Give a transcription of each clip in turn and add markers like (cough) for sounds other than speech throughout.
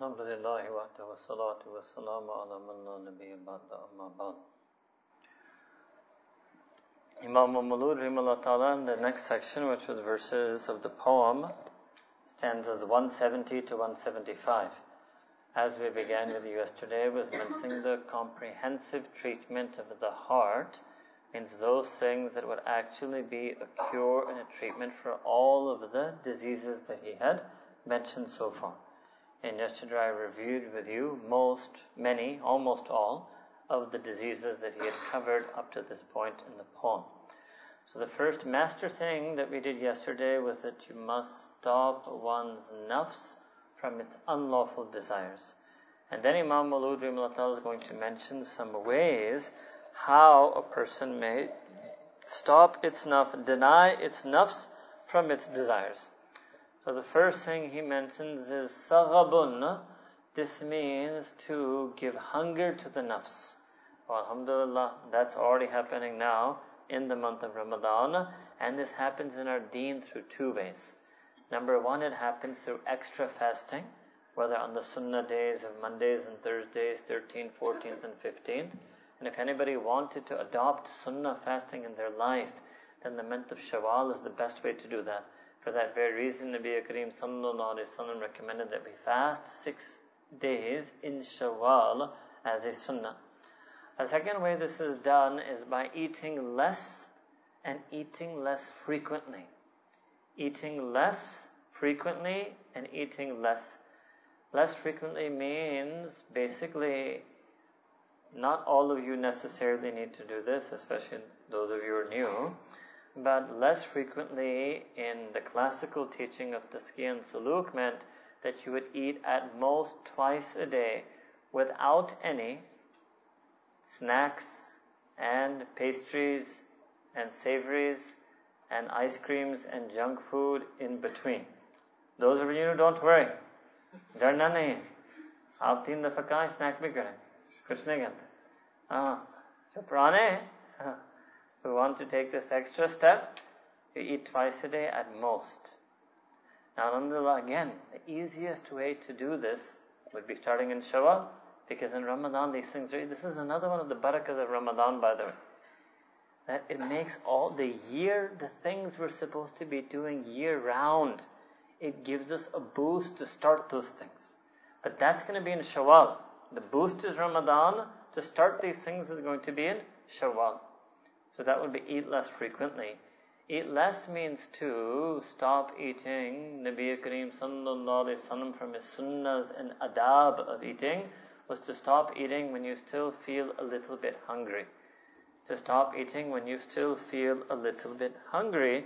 الحمد لله وحده والصلاة والسلام على من لا نبي بعد أما بعد Imam Mawlud Ta'ala in the next section, which was verses of the poem, stanzas 170 to 175. As we began with yesterday, was mentioning the comprehensive treatment of the heart, means those things that would actually be a cure and a treatment for all of the diseases that he had mentioned so far. And yesterday I reviewed with you most, many, almost all of the diseases that he had covered up to this point in the poem. So the first master thing that we did yesterday was that you must stop one's nafs from its unlawful desires. And then Imam Mawlud is going to mention some ways how a person may stop its nafs, deny its nafs from its desires. So the first thing he mentions is saghabun. This means to give hunger to the nafs. Well, alhamdulillah, that's already happening now in the month of Ramadan, and this happens in our deen through two ways. Number one, it happens through extra fasting, whether on the sunnah days of Mondays and Thursdays, 13th, 14th, and 15th. And if anybody wanted to adopt sunnah fasting in their life, then the month of Shawwal is the best way to do that. For that very reason, Nabi Kareem sallallahu alayhi wasallam recommended that we fast six days in Shawwal as a sunnah. A second way this is done is by eating less and eating less frequently. Eating less frequently and eating less. Less frequently means basically not all of you necessarily need to do this, especially those of you who are new but less frequently in the classical teaching of Tazkiyah and Suluk meant that you would eat at most twice a day without any snacks and pastries and savories and ice creams and junk food in between. Those of you who don't worry, जड़ना नहीं आप तीन दफा कहाँ snack भी करें कुछ नहीं कहते हाँ जो पुराने हाँ we want to take this extra step, you eat twice a day at most. Now, alhamdulillah, again, the easiest way to do this would be starting in Shawwal, because in Ramadan these things are, this is another one of the barakas of Ramadan, by the way. That it makes all the year, the things we're supposed to be doing year round, it gives us a boost to start those things. But that's going to be in Shawwal. The boost is Ramadan. To start these things is going to be in Shawwal. So that would be eat less frequently. Eat less means to stop eating. Nabi Kareem sallallahu alayhi wasallam from his sunnahs and adab of eating was to stop eating when you still feel a little bit hungry. To stop eating when you still feel a little bit hungry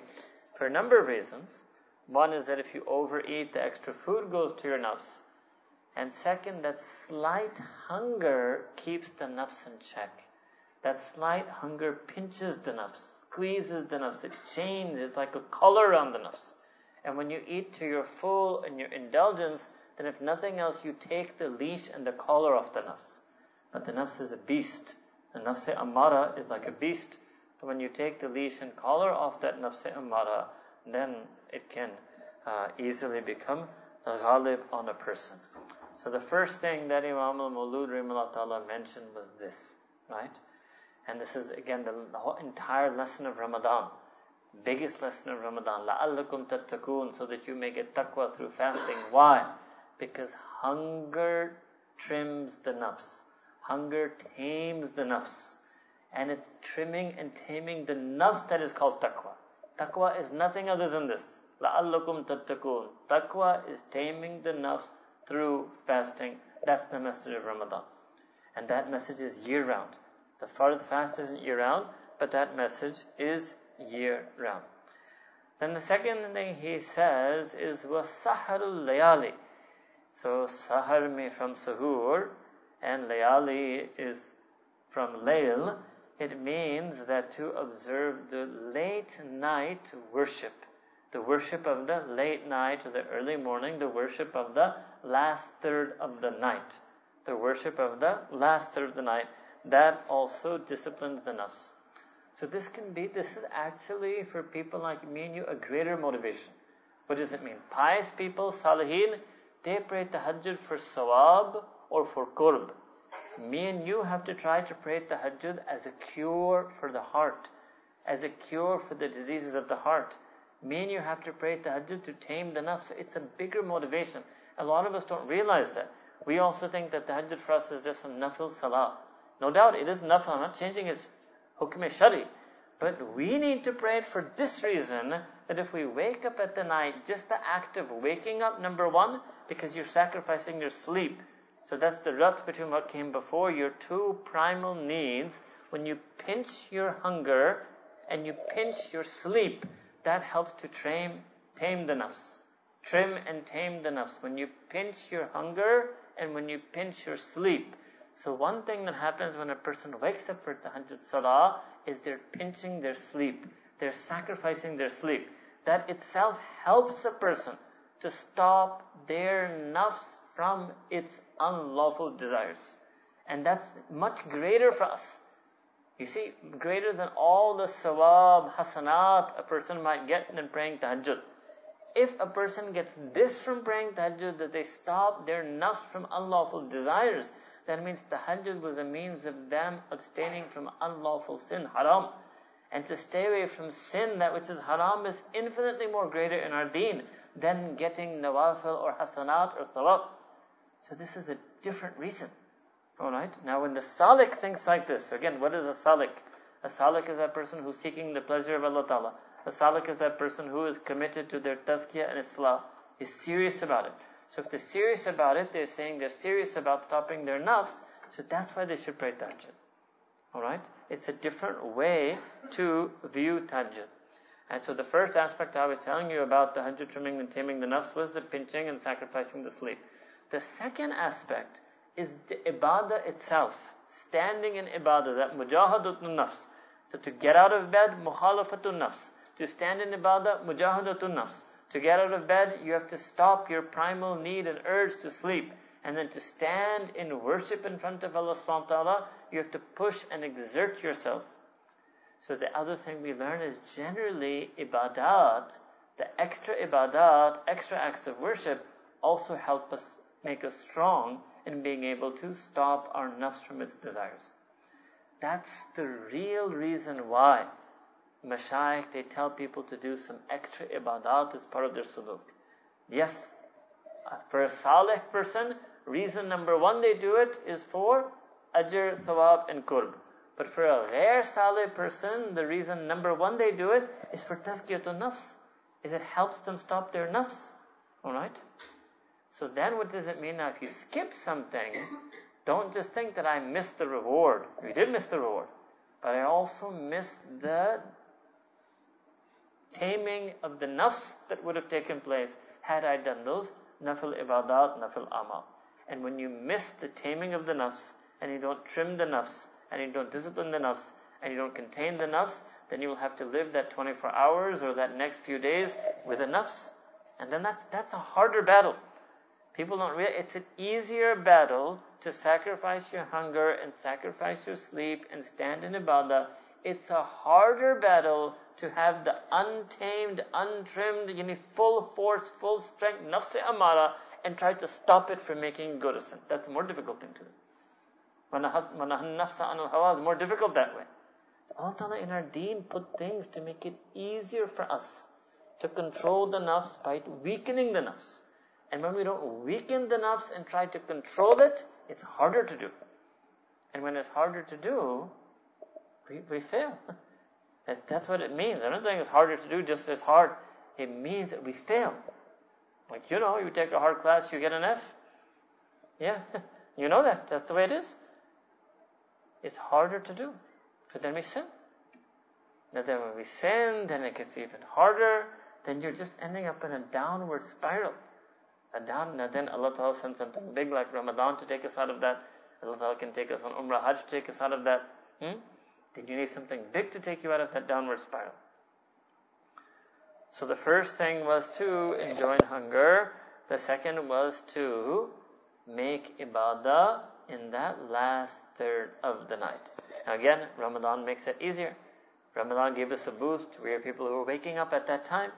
for a number of reasons. One is that if you overeat, the extra food goes to your nafs. And second, that slight hunger keeps the nafs in check. That slight hunger pinches the nafs, squeezes the nafs, it chains, it's like a collar around the nafs. And when you eat to your full and your indulgence, then if nothing else, you take the leash and the collar off the nafs. But the nafs is a beast. The nafs amara is like a beast. So when you take the leash and collar off that nafs amara, then it can uh, easily become a ghalib on a person. So the first thing that Imam al-Mawlud mentioned was this, right? And this is again the, the whole entire lesson of Ramadan. Biggest lesson of Ramadan. لَعَلَّكُمْ تَتَّقُونَ So that you may get taqwa through fasting. Why? Because hunger trims the nafs. Hunger tames the nafs. And it's trimming and taming the nafs that is called taqwa. Taqwa is nothing other than this. لَعَلَّكُمْ تَتَّقُونَ Taqwa is taming the nafs through fasting. That's the message of Ramadan. And that message is year round. The Fard fast isn't year round, but that message is year round. Then the second thing he says is wasaharul layali. So sahar me from sahur and layali is from layl. It means that to observe the late night worship. The worship of the late night or the early morning, the worship of the last third of the night. The worship of the last third of the night that also disciplines the nafs. So this can be, this is actually for people like me and you a greater motivation. What does it mean? Pious people, salihin, They pray tahajjud for sawab or for qurb. Me and you have to try to pray tahajjud as a cure for the heart, as a cure for the diseases of the heart. Me and you have to pray tahajjud to tame the nafs. It's a bigger motivation. A lot of us don't realize that. We also think that tahajjud for us is just a nafil salah. No doubt it is nafil. I'm not changing its hukm shari. But we need to pray it for this reason that if we wake up at the night, just the act of waking up, number one, because you're sacrificing your sleep. So that's the rut between what came before, your two primal needs. When you pinch your hunger and you pinch your sleep, that helps to tame, tame the nafs. Trim and tame the nafs. When you pinch your hunger and when you pinch your sleep. So one thing that happens when a person wakes up for tahajjud salah is they're pinching their sleep. They're sacrificing their sleep. That itself helps a person to stop their nafs from its unlawful desires. And that's much greater for us. You see, greater than all the sawab, hasanat a person might get in praying tahajjud. If a person gets this from praying tahajjud, that they stop their nafs from unlawful desires, that means tahajjud was a means of them abstaining from unlawful sin, haram. And to stay away from sin, that which is haram, is infinitely more greater in our deen than getting nawafil or hasanat or thawab. So this is a different reason. Alright? Now when the salik thinks like this, so again, what is a salik? A salik is that person who's seeking the pleasure of Allah Ta'ala. A salik is that person who is committed to their tazkiyah and islah, is serious about it. So if they're serious about it, they're saying they're serious about stopping their nafs, so that's why they should pray tahajjud. Alright? It's a different way to view tahajjud. And so the first aspect I was telling you about the tahajjud trimming and taming the nafs was the pinching and sacrificing the sleep. The second aspect is the ibadah itself. Standing in ibadah, that mujahadatun nafs. So to get out of bed, mukhalafatun nafs. To stand in ibadah, mujahadatun nafs. To get out of bed, you have to stop your primal need and urge to sleep. And then to stand in worship in front of Allah subhanahu wa ta'ala, you have to push and exert yourself. So the other thing we learn is generally ibadat, the extra ibadat, extra acts of worship, also help us make us strong in being able to stop our nafs from its desires. That's the real reason why mashayikh, they tell people to do some extra ibadat as part of their suluk. Yes, uh, for a salih person, reason number one they do it is for ajr, thawab, and qurb. But for a ghair salih person, the reason number one they do it is for tazkiyatun nafs, is it helps them stop their nafs. Alright? So then what does it mean now? If you skip something, don't just think that I missed the reward. You did miss the reward. But I also missed the taming of the nafs that would have taken place had I done those nafil ibadat, nafil amal. And when you miss the taming of the nafs, and you don't trim the nafs, and you don't discipline the nafs, and you don't contain the nafs, then you will have to live that 24 hours or that next few days with the nafs. And then that's, that's a harder battle. People don't realize it's an easier battle to sacrifice your hunger and sacrifice your sleep and stand in ibadah. It's a harder battle to have the untamed, untrimmed, you need full force, full strength, nafs amara, and try to stop it from making good sin. That's a more difficult thing to do. nafsa anul hawa is more difficult that way. Allah Ta'ala in our deen put things to make it easier for us to control the nafs by weakening the nafs. And when we don't weaken the nafs and try to control it, it's harder to do. And when it's harder to do, we, we fail. (laughs) That's, that's what it means. I'm not saying it's harder to do just as hard. It means that we fail. Like, you know, you take a hard class, you get an F. Yeah, (laughs) you know that. That's the way it is. It's harder to do. So then we sin. And then when we sin, then it gets even harder. Then you're just ending up in a downward spiral down, then Allah Ta'ala sends something big like Ramadan to take us out of that. Allah Ta'ala can take us on Umrah Hajj to take us out of that. Hmm? Then you need something big to take you out of that downward spiral. So the first thing was to enjoin hunger. The second was to make ibadah in that last third of the night. Now again, Ramadan makes it easier. Ramadan gave us a boost. We are people who are waking up at that time,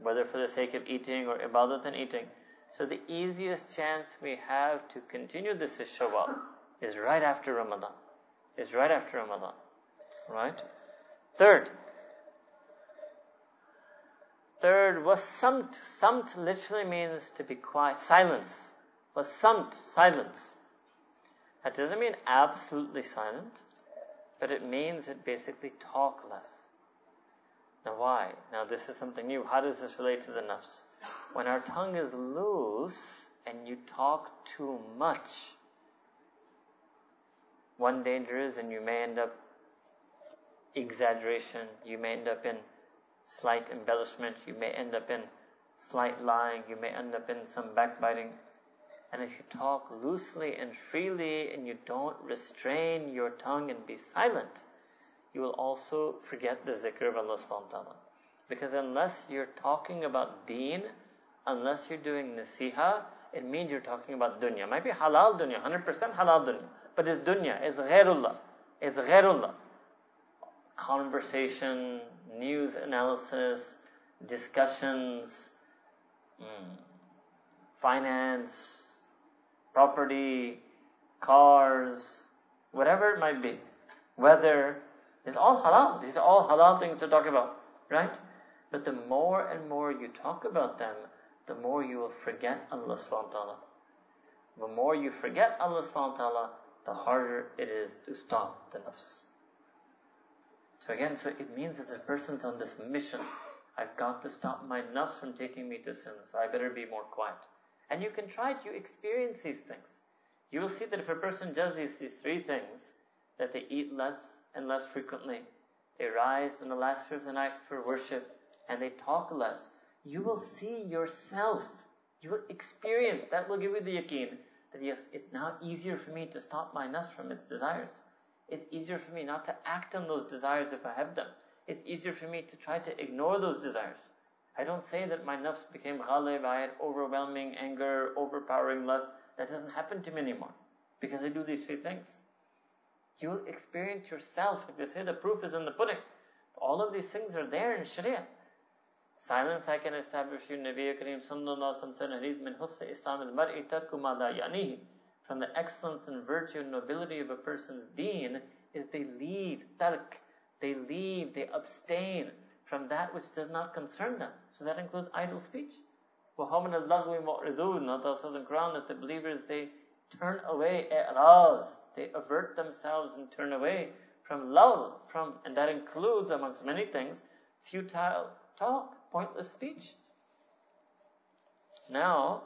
whether for the sake of eating or ibadah than eating. So the easiest chance we have to continue this is Shawwal, is right after Ramadan. Is right after Ramadan. Right? Third, Third was samt. Samt literally means to be quiet, silence. Was samt, silence. That doesn't mean absolutely silent, but it means it basically talk less. Now why? Now this is something new. How does this relate to the nafs? When our tongue is loose and you talk too much, one danger is and you may end up exaggeration, you may end up in slight embellishment, you may end up in slight lying, you may end up in some backbiting. And if you talk loosely and freely and you don't restrain your tongue and be silent, you will also forget the zikr of Allah subhanahu wa ta'ala. Because unless you're talking about deen, unless you're doing nasiha, it means you're talking about dunya. It might be halal dunya, 100% halal dunya. But it's dunya, it's ghairullah. It's ghairullah. Conversation, news analysis, discussions, mm, finance, property, cars, whatever it might be, weather, it's all halal. These are all halal things to talk about, right? But the more and more you talk about them, the more you will forget Allah subhanahu wa ta'ala. The more you forget Allah subhanahu wa ta'ala, the harder it is to stop the nafs. So again, so it means that the person's on this mission. I've got to stop my nafs from taking me to sin, so I better be more quiet. And you can try it, you experience these things. You will see that if a person does these, these three things, that they eat less and less frequently, they rise in the last third of the night for worship, and they talk less, you will see yourself, you will experience, that will give you the yaqeen, that yes, it's now easier for me to stop my nafs from its desires. It's easier for me not to act on those desires if I have them. It's easier for me to try to ignore those desires. I don't say that my nafs became ghalib, I had overwhelming anger, overpowering lust. That doesn't happen to me anymore. Because I do these three things. You'll experience yourself. If they say the proof is in the pudding. All of these things are there in Sharia. Silence I can establish you, Nabi Kareem sallallahu alaihi wasallam min Islam al-mar'i tarku yanihi from the excellence and virtue and nobility of a person's deen is they leave tark, they leave, they abstain from that which does not concern them. So that includes idle speech. وَهَمْنَ اللَّغْوِ مُعْرِضُونَ Allah says in Quran that the believers, they turn away i'raz, they avert themselves and turn away from love, from, and that includes, amongst many things, futile talk, pointless speech. Now,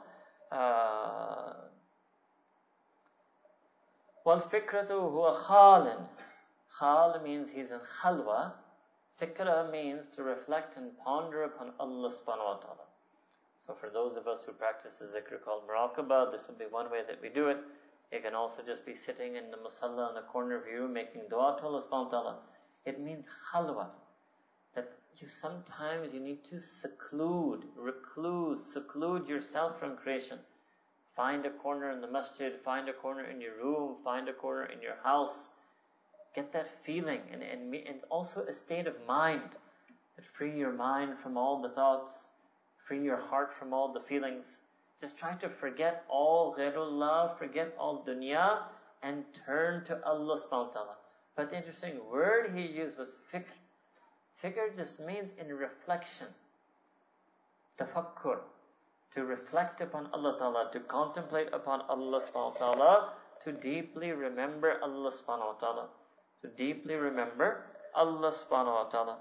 uh, وَالْفِكْرَةُ هُوَ خَالٍ Khal means he's in khalwa. Fikra means to reflect and ponder upon Allah subhanahu wa ta'ala. So for those of us who practice the zikr called muraqabah, this would be one way that we do it. It can also just be sitting in the musalla in the corner of your room making dua to Allah subhanahu wa ta'ala. It means khalwa. That you sometimes you need to seclude, recluse, seclude yourself from creation. Find a corner in the masjid, find a corner in your room, find a corner in your house. Get that feeling and, and, and also a state of mind that free your mind from all the thoughts, free your heart from all the feelings. Just try to forget all ghairullah, forget all dunya, and turn to Allah subhanahu wa ta'ala. But the interesting word he used was fikr. Fikr just means in reflection. Tafakkur to reflect upon Allah Ta'ala, to contemplate upon Allah Subhanahu wa Ta'ala, to deeply remember Allah Subhanahu wa Ta'ala, to deeply remember Allah Subhanahu wa Ta'ala.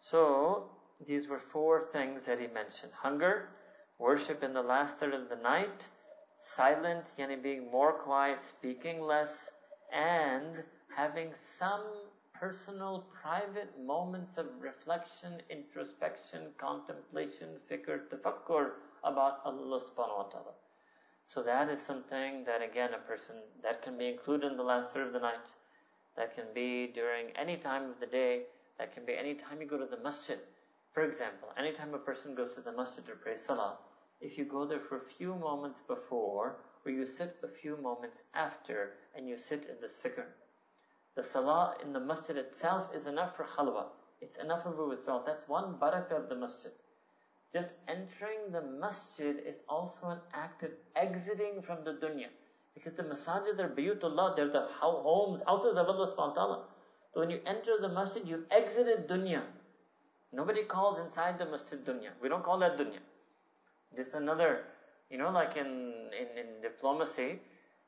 So, these were four things that he mentioned. Hunger, worship in the last third of the night, silent, yani being more quiet, speaking less, and having some personal, private moments of reflection, introspection, contemplation, fikr, tafakkur about Allah subhanahu wa ta'ala. So that is something that again a person, that can be included in the last third of the night. That can be during any time of the day. That can be any time you go to the masjid. For example, anytime a person goes to the masjid to pray salah, if you go there for a few moments before, or you sit a few moments after, and you sit in this fikr, the salah in the masjid itself is enough for khalwa. It's enough of a withdrawal. That's one barakah of the masjid. Just entering the masjid is also an act of exiting from the dunya. Because the masajid are bayutullah, they're the homes, houses of Allah subhanahu wa ta'ala. So when you enter the masjid, you exited dunya. Nobody calls inside the masjid dunya. We don't call that dunya. This is another, you know, like in, in, in diplomacy,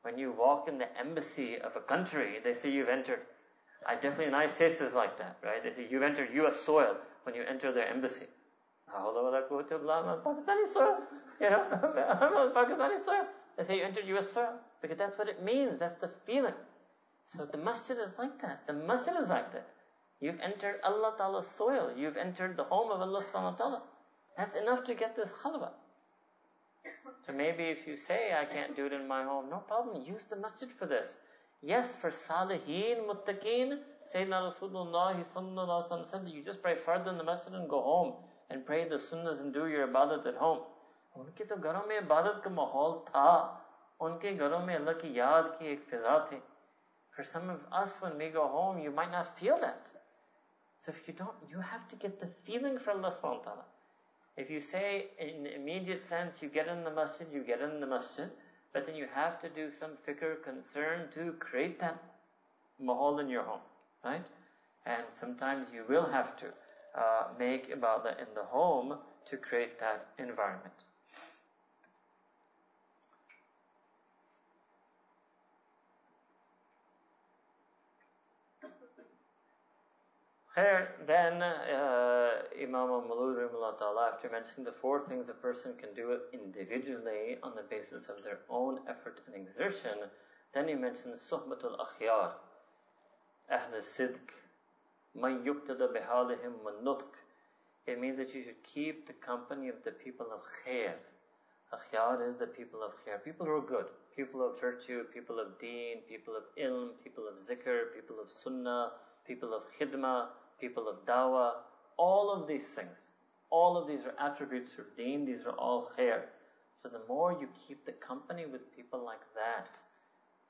when you walk in the embassy of a country, they say you've entered. I definitely, United States is like that, right? They say you've entered US soil when you enter their embassy. Pakistani soil, you know, (laughs) Pakistani soil. They say you entered US soil because that's what it means. That's the feeling. So the masjid is like that. The masjid is like that. You've entered Allah Ta'ala's soil. You've entered the home of Allah Subhanahu wa Ta'ala. That's enough to get this khalwa. So maybe if you say, I can't do it in my home, no problem. Use the masjid for this. Yes, for salihin, muttaqeen, Sayyidina Rasulullah sallallahu said that you just pray further in the masjid and go home and pray the sunnahs and do your ibadat at home. उनके तो घरों में इबादत का माहौल था उनके घरों में अल्लाह की याद की एक फिजा थी For some of us, when we go home, you might not feel that. So if you don't, you have to get the feeling for Allah subhanahu wa ta'ala. If you say in the immediate sense, you get in the masjid, you get in the masjid, but then you have to do some fikr concern to create that mahal in your home, right? And sometimes you will have to uh, make ibadah in the home to create that environment. Then uh, Imam al-Mawlud after mentioning the four things a person can do individually on the basis of their own effort and exertion, then he mentions Suhbatul Akhyar, Ahl Sidq, Man yuktada bihalihim nutq. It means that you should keep the company of the people of khair. Akhyar is the people of khair, people who are good, people of virtue, people of deen, people of ilm, people of zikr, people of sunnah, people of khidmah, people of dawah, all of these things, all of these are attributes of deen, these are all khair. So the more you keep the company with people like that,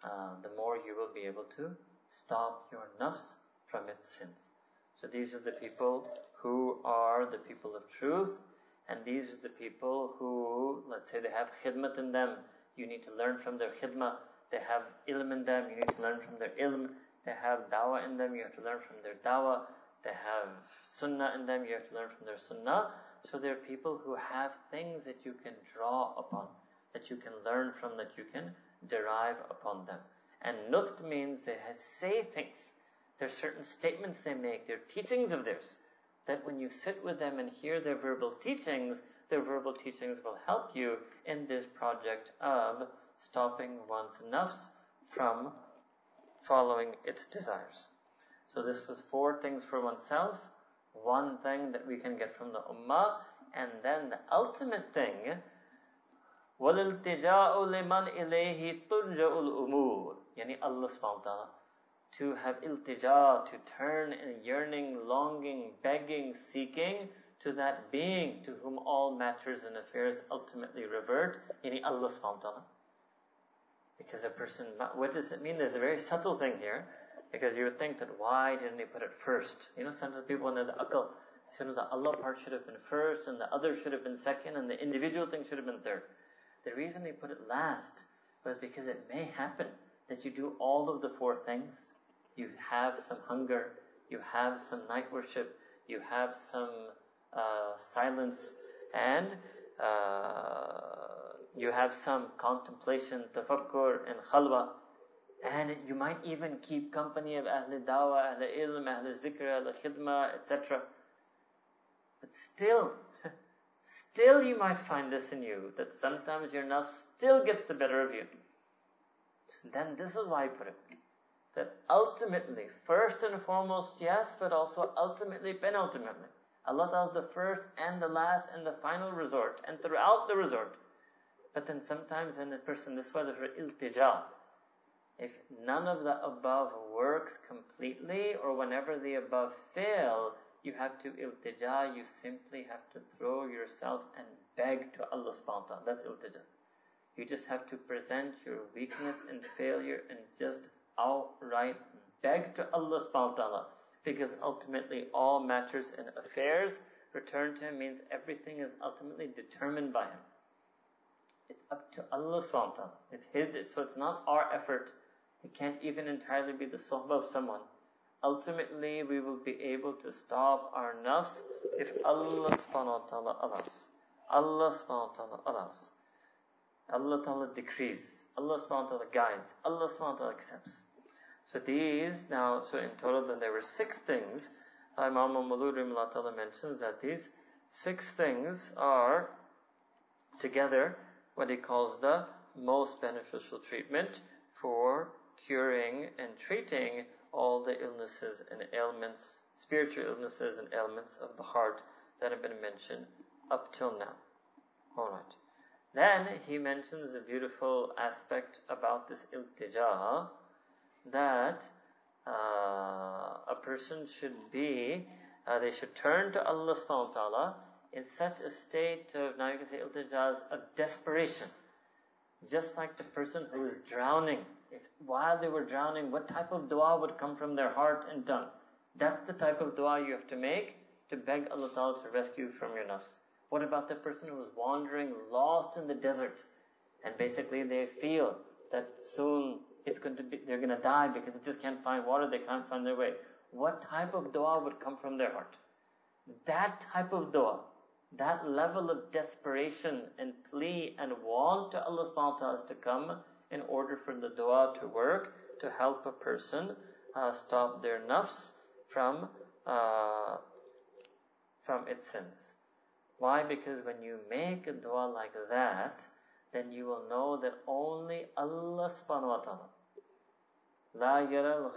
uh, the more you will be able to stop your nafs from its sins. So these are the people who are the people of truth, and these are the people who, let's say they have khidmat in them, you need to learn from their khidmah. They have ilm in them, you need to learn from their ilm. They have dawah in them, you have to learn from their dawah. They have sunnah in them, you have to learn from their sunnah. So there are people who have things that you can draw upon, that you can learn from, that you can derive upon them. And nutq means they say things. There are certain statements they make, they're teachings of theirs. That when you sit with them and hear their verbal teachings, their verbal teachings will help you in this project of stopping one's nafs from following its desires. So this was four things for oneself, one thing that we can get from the ummah, and then the ultimate thing, وَالْإِلْتِجَاءُ لِمَنْ إِلَيْهِ تُرْجَأُ الْأُمُورِ Yani Allah subhanahu wa ta'ala. To have iltija, to turn in yearning, longing, begging, seeking to that being to whom all matters and affairs ultimately revert, yani Allah subhanahu wa ta'ala. Because a person, what does it mean? There's a very subtle thing here. Because you would think that why didn't he put it first? You know, sometimes people in the akal, you know, the Allah part should have been first, and the other should have been second, and the individual thing should have been third. The reason he put it last was because it may happen that you do all of the four things. You have some hunger, you have some night worship, you have some uh, silence, and uh, you have some contemplation, tafakkur, and khalwa. And you might even keep company of Ahl Dawah, Ahl Ilm, Ahl Zikr, Ahl Khidmah, etc. But still, (laughs) still you might find this in you, that sometimes your nafs still gets the better of you. So then this is why I put it. That ultimately, first and foremost, yes, but also ultimately, penultimately. Allah Ta'ala is the first and the last and the final resort, and throughout the resort. But then sometimes in a person, this was for iltija, if none of the above works completely, or whenever the above fail, you have to iltija, you simply have to throw yourself and beg to Allah subhanahu wa ta'ala. That's iltija. You just have to present your weakness and failure and just outright beg to Allah subhanahu wa ta'ala. Because ultimately all matters and affairs return to Him means everything is ultimately determined by Him. It's up to Allah subhanahu wa ta'ala. It's His, so it's not our effort. It can't even entirely be the sohbah of someone. Ultimately, we will be able to stop our nafs if Allah subhanahu wa ta'ala allows. Allah subhanahu wa ta'ala allows. Allah ta'ala decrees. Allah subhanahu wa ta'ala guides. Allah subhanahu wa ta'ala accepts. So these now, so in total then there were six things. Uh, Imam al-Mawlud ta'ala mentions that these six things are together what he calls the most beneficial treatment for curing and treating all the illnesses and ailments, spiritual illnesses and ailments of the heart that have been mentioned up till now. Alright. Then he mentions a beautiful aspect about this iltija that uh, a person should be, uh, they should turn to Allah subhanahu wa ta'ala in such a state of, now you can say iltijas, of desperation. Just like the person who is drowning. If, while they were drowning, what type of dua would come from their heart and tongue? That's the type of dua you have to make to beg Allah Ta'ala to rescue you from your nafs. What about the person who is wandering, lost in the desert? And basically they feel that soon it's going to be, they're going to die because they just can't find water, they can't find their way. What type of dua would come from their heart? That type of dua that level of desperation and plea and want to Allah subhanahu wa ta'ala to come in order for the dua to work to help a person uh, stop their nafs from uh, from its sins. Why? Because when you make a dua like that, then you will know that only Allah subhanahu wa ta'ala La yara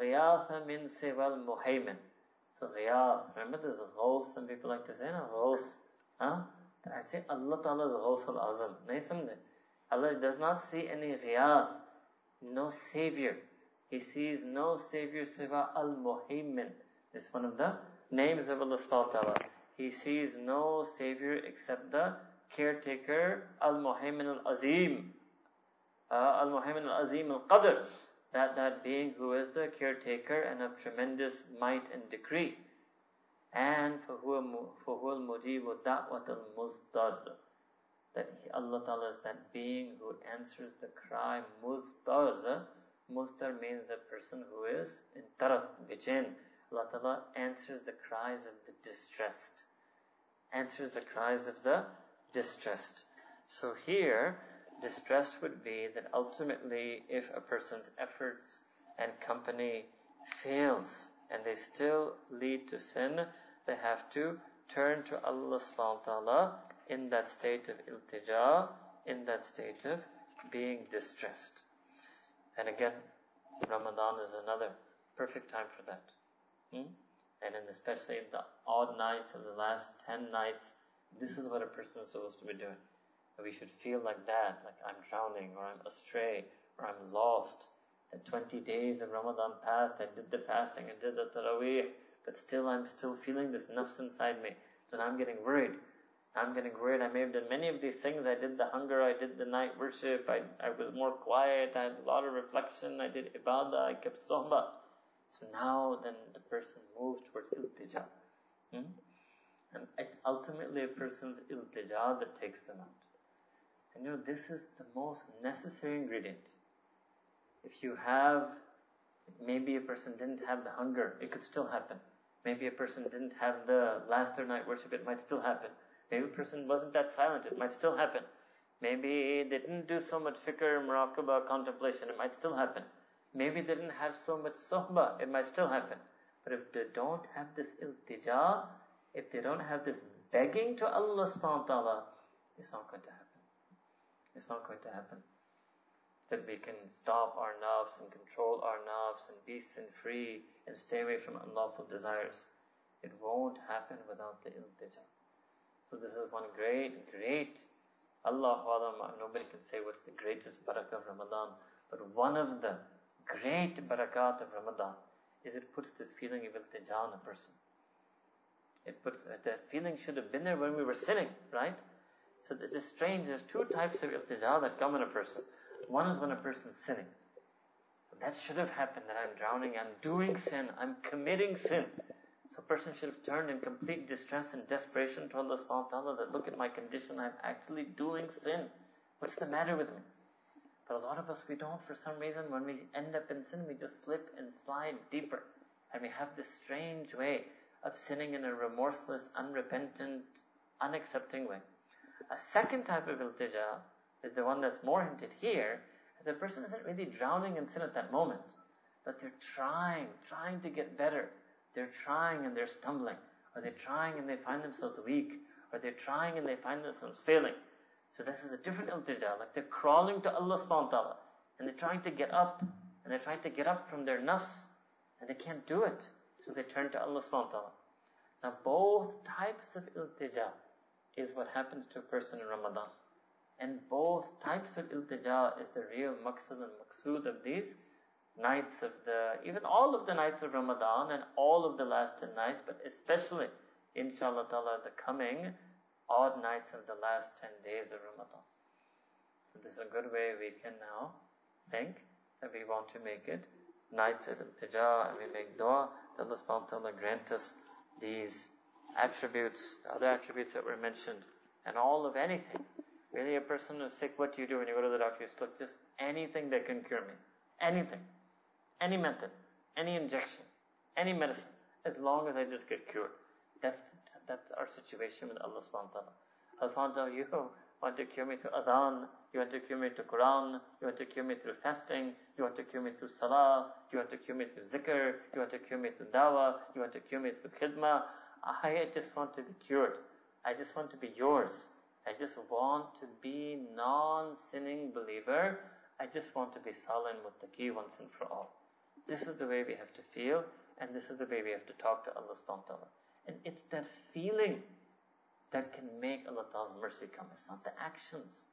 al min siwal muhaymin. So ghiyath, remember there's ghaus, some people like to say, no, ghaus. Huh? I'd say Allah Ta'ala is Ghawsul Azam. Nahi? Allah does not see any ghiyad, no savior. He sees no savior siva al-Muhaymin. It's one of the names of Allah subhanahu wa ta'ala. He sees no savior except the caretaker al-Muhaymin al-Azim. Uh, al-Muhaymin al-Azim al-Qadr. That, that being who is the caretaker and of tremendous might and decree and for who mujibu da'wat al-muzdar that Allah Ta'ala is that being who answers the cry mustar. muzdar means a person who is in taraf bichain Allah Ta'ala answers the cries of the distressed. Answers the cries of the distressed. So here distress would be that ultimately if a person's efforts and company fails and they still lead to sin they have to turn to Allah subhanahu wa ta'ala in that state of iltija, in that state of being distressed. And again, Ramadan is another perfect time for that. Hmm? And especially the odd nights of the last 10 nights, this is what a person is supposed to be doing. We should feel like that, like I'm drowning, or I'm astray, or I'm lost. That 20 days of Ramadan passed, I did the fasting, I did the taraweeh, but still I'm still feeling this nafs inside me. So now I'm getting worried. I'm getting worried. I may have done many of these things. I did the hunger, I did the night worship, I, I was more quiet, I had a lot of reflection, I did ibadah, I kept sohbah. So now then the person moves towards iltija. Hmm? And it's ultimately a person's iltija that takes them out. And you know, this is the most necessary ingredient. If you have, maybe a person didn't have the hunger, it could still happen. Maybe a person didn't have the laughter night worship, it might still happen. Maybe person wasn't that silent, it might still happen. Maybe they didn't do so much fikr, muraqabah, contemplation, it might still happen. Maybe they didn't have so much sohbah, it might still happen. But if they don't have this iltija, if they don't have this begging to Allah subhanahu wa ta'ala, it's not going to happen. It's not going to happen that we can stop our nafs and control our nafs and be sin free and stay away from unlawful desires. It won't happen without the iltija. So this is one great, great, Allah nobody can say what's the greatest barakah of Ramadan, but one of the great barakat of Ramadan is it puts this feeling of iltija on a person. It puts, uh, that feeling should have been there when we were sinning, right? So it is strange, there's two types of iltija that come in a person. One is when a person's sinning. So that should have happened that I'm drowning, I'm doing sin, I'm committing sin. So a person should have turned in complete distress and desperation to Allah subhanahu wa ta'ala that look at my condition, I'm actually doing sin. What's the matter with me? But a lot of us, we don't for some reason. When we end up in sin, we just slip and slide deeper. And we have this strange way of sinning in a remorseless, unrepentant, unaccepting way. A second type of iltija is the one that's more hinted here. The person isn't really drowning in sin at that moment, but they're trying, trying to get better. They're trying and they're stumbling, or they're trying and they find themselves weak, or they're trying and they find themselves failing. So this is a different iltija, like they're crawling to Allah subhanahu wa ta'ala, and they're trying to get up, and they're trying to get up from their nafs, and they can't do it. So they turn to Allah subhanahu wa ta'ala. Now both types of iltija is what happens to a person in Ramadan. And both types of iltija is the real maqsad and maqsood of these nights of the, even all of the nights of Ramadan and all of the last 10 nights, but especially, inshallah ta'ala, the coming odd nights of the last 10 days of Ramadan. So this is a good way we can now think that we want to make it nights of iltija and we make dua that Allah subhanahu wa ta'ala grant us these attributes, the other attributes that were mentioned, and all of anything. Really, a person who's sick, what do you do when you go to the doctor? You look, just anything that can cure me. Anything. Any method. Any injection. Any medicine. As long as I just get cured. That's, that's our situation with Allah subhanahu wa ta'ala. Allah subhanahu wa ta'ala, you want to cure me through adhan, you want to cure me through Quran, you want to cure me through fasting, you want to cure me through salah, you want to cure me through zikr, you want to cure me through dawah, you want to cure me through khidmah. I just want to be cured. I just want to be yours. I just want to be non-sinning believer. I just want to be salih muttaqi once and for all. This is the way we have to feel, and this is the way we have to talk to Allah subhanahu wa ta'ala. And it's that feeling that can make Allah Ta'ala's mercy come. It's not the actions.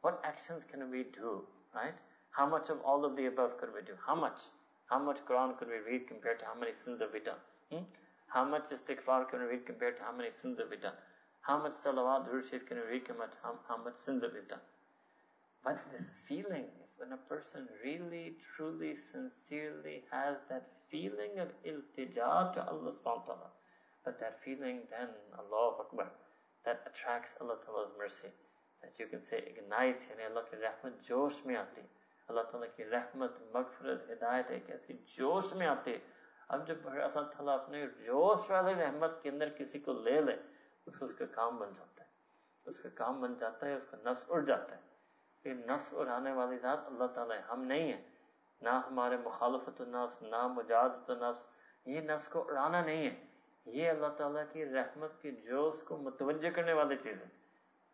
What actions can we do, right? How much of all of the above could we do? How much? How much Quran could we read compared to how many sins have we done? Hmm? How much istighfar can we read compared to how many sins have we done? How much salawat, durud can we read compared to how, how much sins have we done? But this feeling, when a person really, truly, sincerely has that feeling of iltija to Allah subhanahu wa ta'ala, but that feeling then, Allah Akbar, that attracts Allah Ta'ala's mercy. That you can say ignites, yani Allah ki rahmat josh mein aati. Allah Ta'ala ki rahmat, maghfirat, hidayat ek aisi josh mein aati. अब जब अल्लाह ताला अपने जोश वाले रहमत के अंदर किसी को ले ले उसको उसका काम बन जाता है उसका काम बन जाता है उसका नफ्स उड़ जाता है کہ نفس اڑانے والی ذات اللہ تعالیٰ ہے۔ ہم نہیں ہیں۔ نہ ہمارے مخالفت النفس نہ مجازت النفس یہ نفس کو اڑانا نہیں ہے۔ یہ اللہ تعالیٰ کی رحمت کی جوش کو متوجہ کرنے والی چیز ہے۔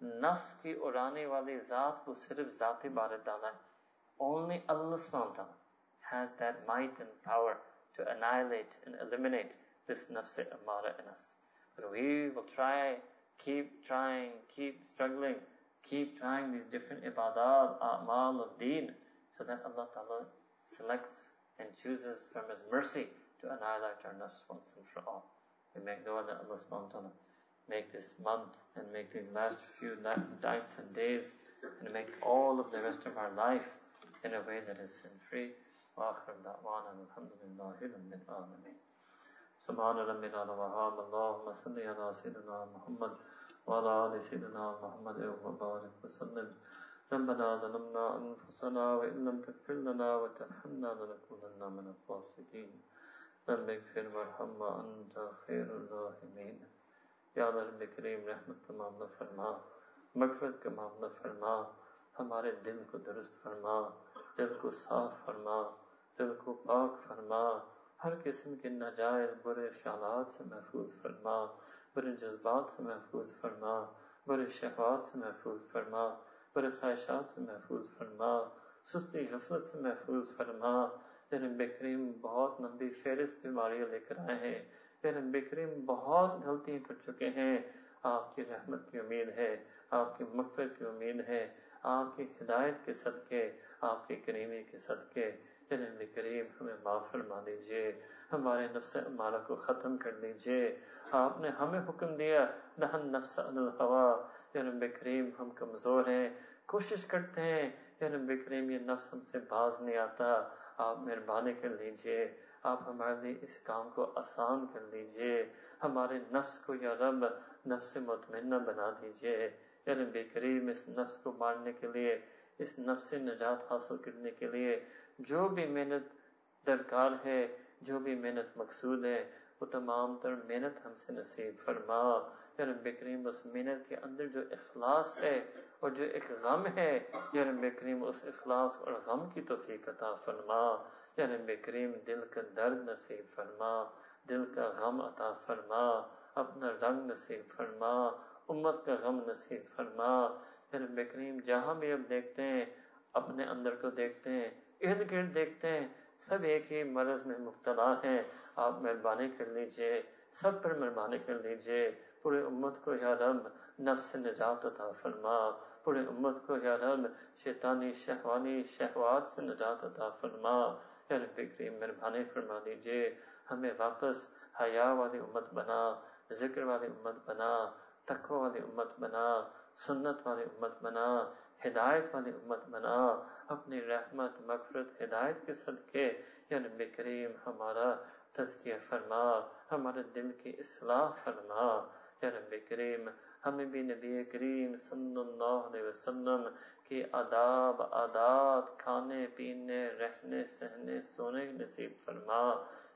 نفس کی اڑانے والی ذات وہ صرف ذات بار تعالیٰ ہے۔ Only Allah سبحانہ تعالیٰ has that might and power to annihilate and eliminate this nafs amara in us. But we will try, keep trying, keep struggling keep trying these different ibadat, a'mal of deen, so that Allah Ta'ala selects and chooses from His mercy to annihilate our nafs once and for all. We make dua that Allah subhanahu wa ta'ala make this month and make these last few nights and days and make all of the rest of our life in a way that is sin free. وآخر دعوانا الحمد لله رب العالمين سبحان ربنا وهاب اللهم صل على سيدنا محمد وعلى آل سيدنا محمد وبارك وسلم. ربنا ظلمنا أنفسنا وإن لم تغفر لنا وترحمنا لنكونن من الخاسرين. رب اغفر وارحم وأنت خیر الراحمین یا رب کریم رحمت کا معاملہ فرما مغفرت کا معاملہ فرما ہمارے دل کو درست فرما دل کو صاف فرما دل کو پاک فرما ہر قسم کے ناجائز برے خیالات سے محفوظ فرما. برے جذبات سے محفوظ فرما برے شہوات سے محفوظ فرما برے خواہشات سے محفوظ فرما، سستی غفلت سے محفوظ فرما۔ رب کریم، بہت لمبی فہرست بیماریاں لے کر آئے ہیں۔ رب کریم، بہت غلطیاں کر چکے ہیں۔ آپ کی رحمت کی امید ہے، آپ کی مغفرت کی امید ہے، آپ کی ہدایت کے صدقے، آپ کی کریمی کے صدقے۔ نبی کریم ہمیں معاف فرما دیجیے، ہمارے نفس امارہ کو ختم کر دیجیے۔ آپ نے ہمیں حکم دیا، نحن نفس الحوا۔ یا نبی کریم، ہم کمزور ہیں، کوشش کرتے ہیں۔ یا نبی کریم، یہ نفس ہم سے باز نہیں آتا۔ آپ مہربانی کر لیجیے، آپ ہمارے لیے اس کام کو آسان کر لیجیے۔ ہمارے نفس کو یا رب، نفس مطمئنہ بنا دیجیے۔ یا نبی کریم، اس نفس کو مارنے کے لیے، اس نفس سے نجات حاصل کرنے کے لیے جو بھی محنت درکار ہے، جو بھی محنت مقصود ہے، وہ تمام تر محنت ہم سے نصیب فرما۔ یا رب کریم، اس محنت کے اندر جو اخلاص ہے اور جو ایک غم ہے، یا رب کریم، اس اخلاص اور غم کی توفیق عطا فرما۔ یا رب کریم، دل کا درد نصیب فرما، دل کا غم عطا فرما، اپنا رنگ نصیب فرما، امت کا غم نصیب فرما۔ یا رب کریم، جہاں بھی اب دیکھتے ہیں، اپنے اندر کو دیکھتے ہیں ارد گرد دیکھتے ہیں، سب ایک ہی مرض میں مبتلا ہیں۔ آپ مہربانی کر لیجیے، سب پر مہربانی کر لیجیے۔ پورے امت کو یا رب نفس نجات عطا فرما۔ پورے امت کو یا رب شیطانی، شہوانی، شہوات سے نجات عطا فرما۔ یا رب کریم مہربانی فرما دیجیے۔ ہمیں واپس حیا والی امت بنا، ذکر والی امت بنا، تقوی والی امت بنا، سنت والی امت بنا۔ ہدایت والی امت بنا، اپنی رحمت، مغفرت، ہدایت کے صدقے یعنی یا رب کریم ہمارا تذکیہ فرما، ہمارے دل کی اصلاح فرما یعنی یا رب کریم ہمیں بھی نبی کریم صلی اللہ علیہ وسلم کی آداب، آداد، کھانے، پینے، رہنے، سہنے، سونے نصیب فرما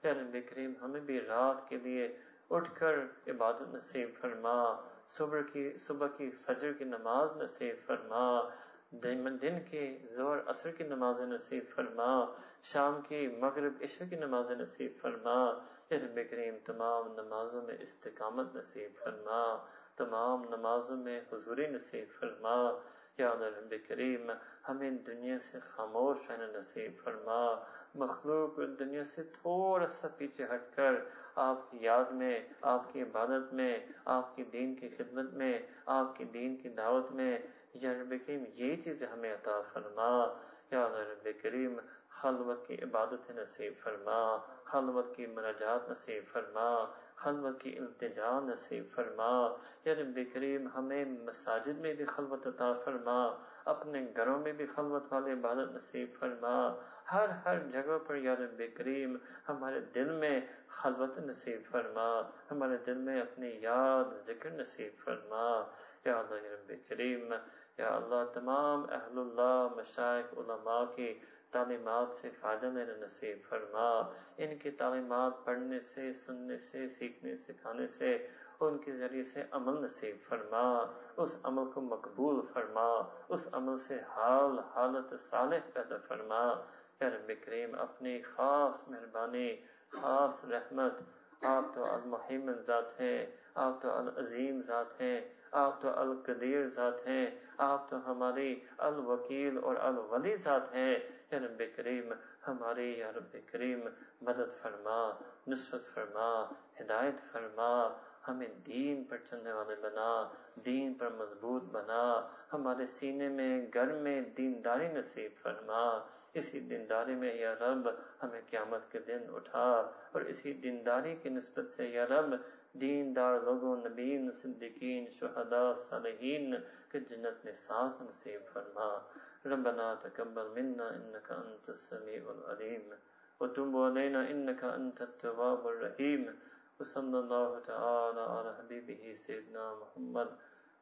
یعنی یا رب کریم ہمیں بھی رات کے لیے اٹھ کر عبادت نصیب فرما صبح کی صبح کی فجر کی نماز نصیب فرما، دن کی زور عصر کی نماز نصیب فرما، شام کی مغرب عشر کی نماز نصیب فرما رب کریم تمام نمازوں میں استقامت نصیب فرما، تمام نمازوں میں حضوری نصیب فرما یا رب کریم، ہمیں دنیا سے خاموش رہنا نصیب فرما۔ مخلوق دنیا سے تھوڑا سا پیچھے ہٹ کر آپ کی یاد میں، آپ کی عبادت میں، آپ کی دین کی خدمت میں، آپ کی دین کی دعوت میں یا رب کریم یہ چیزیں ہمیں عطا فرما۔ یا رب کریم، خلوت کی عبادت نصیب فرما، خلوت کی مناجات نصیب فرما۔ خلوت کی التجا نصیب فرما۔ یعنی یا رب کریم ہمیں مساجد میں بھی خلوت عطا فرما، اپنے گھروں میں بھی خلوت والے عبادت نصیب فرما۔ ہر ہر جگہ پر یعنی یا رب کریم ہمارے دل میں خلوت نصیب فرما۔ ہمارے دل میں اپنی یاد، ذکر نصیب فرما۔ یا اللہ رب کریم یا اللہ، تمام اہل اللہ مشائق علماء کی تعلیمات سے فائدہ میرا نصیب فرما۔ ان کی تعلیمات پڑھنے سے، سننے سے، سیکھنے، سکھانے سے، ان کے ذریعے سے عمل نصیب فرما۔ اس عمل کو مقبول فرما۔ اس عمل سے حال، حالت صالح پیدا فرما۔ یا رب کریم اپنی خاص مہربانی، خاص رحمت۔ آپ تو المحیمن ذات ہیں، آپ تو العظیم ذات ہیں، آپ تو القدیر ذات ہیں، آپ تو ہماری الوکیل اور الولی ذات ہیں۔ اے رب کریم ہماری یا رب کریم، مدد فرما، نصرت فرما، ہدایت فرما، ہمیں دین پر چلنے والے بنا، دین پر مضبوط بنا، ہمارے سینے میں، گھر میں دینداری نصیب فرما، اسی دینداری میں یا رب ہمیں قیامت کے دن اٹھا، اور اسی دینداری کی نسبت سے یا رب، دیندار لوگوں نبین صدیقین، شہداء، صالحین کے جنت میں ساتھ نصیب فرما۔ ربنا تكبر منا إنك أنت السميع العليم. وتب علينا إنك أنت التواب الرحيم. وصلى الله تعالى على حبيبه سيدنا محمد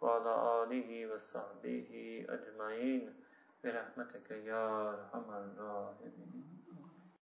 وعلى آله وصحبه أجمعين. برحمتك يا أرحم الراحمين.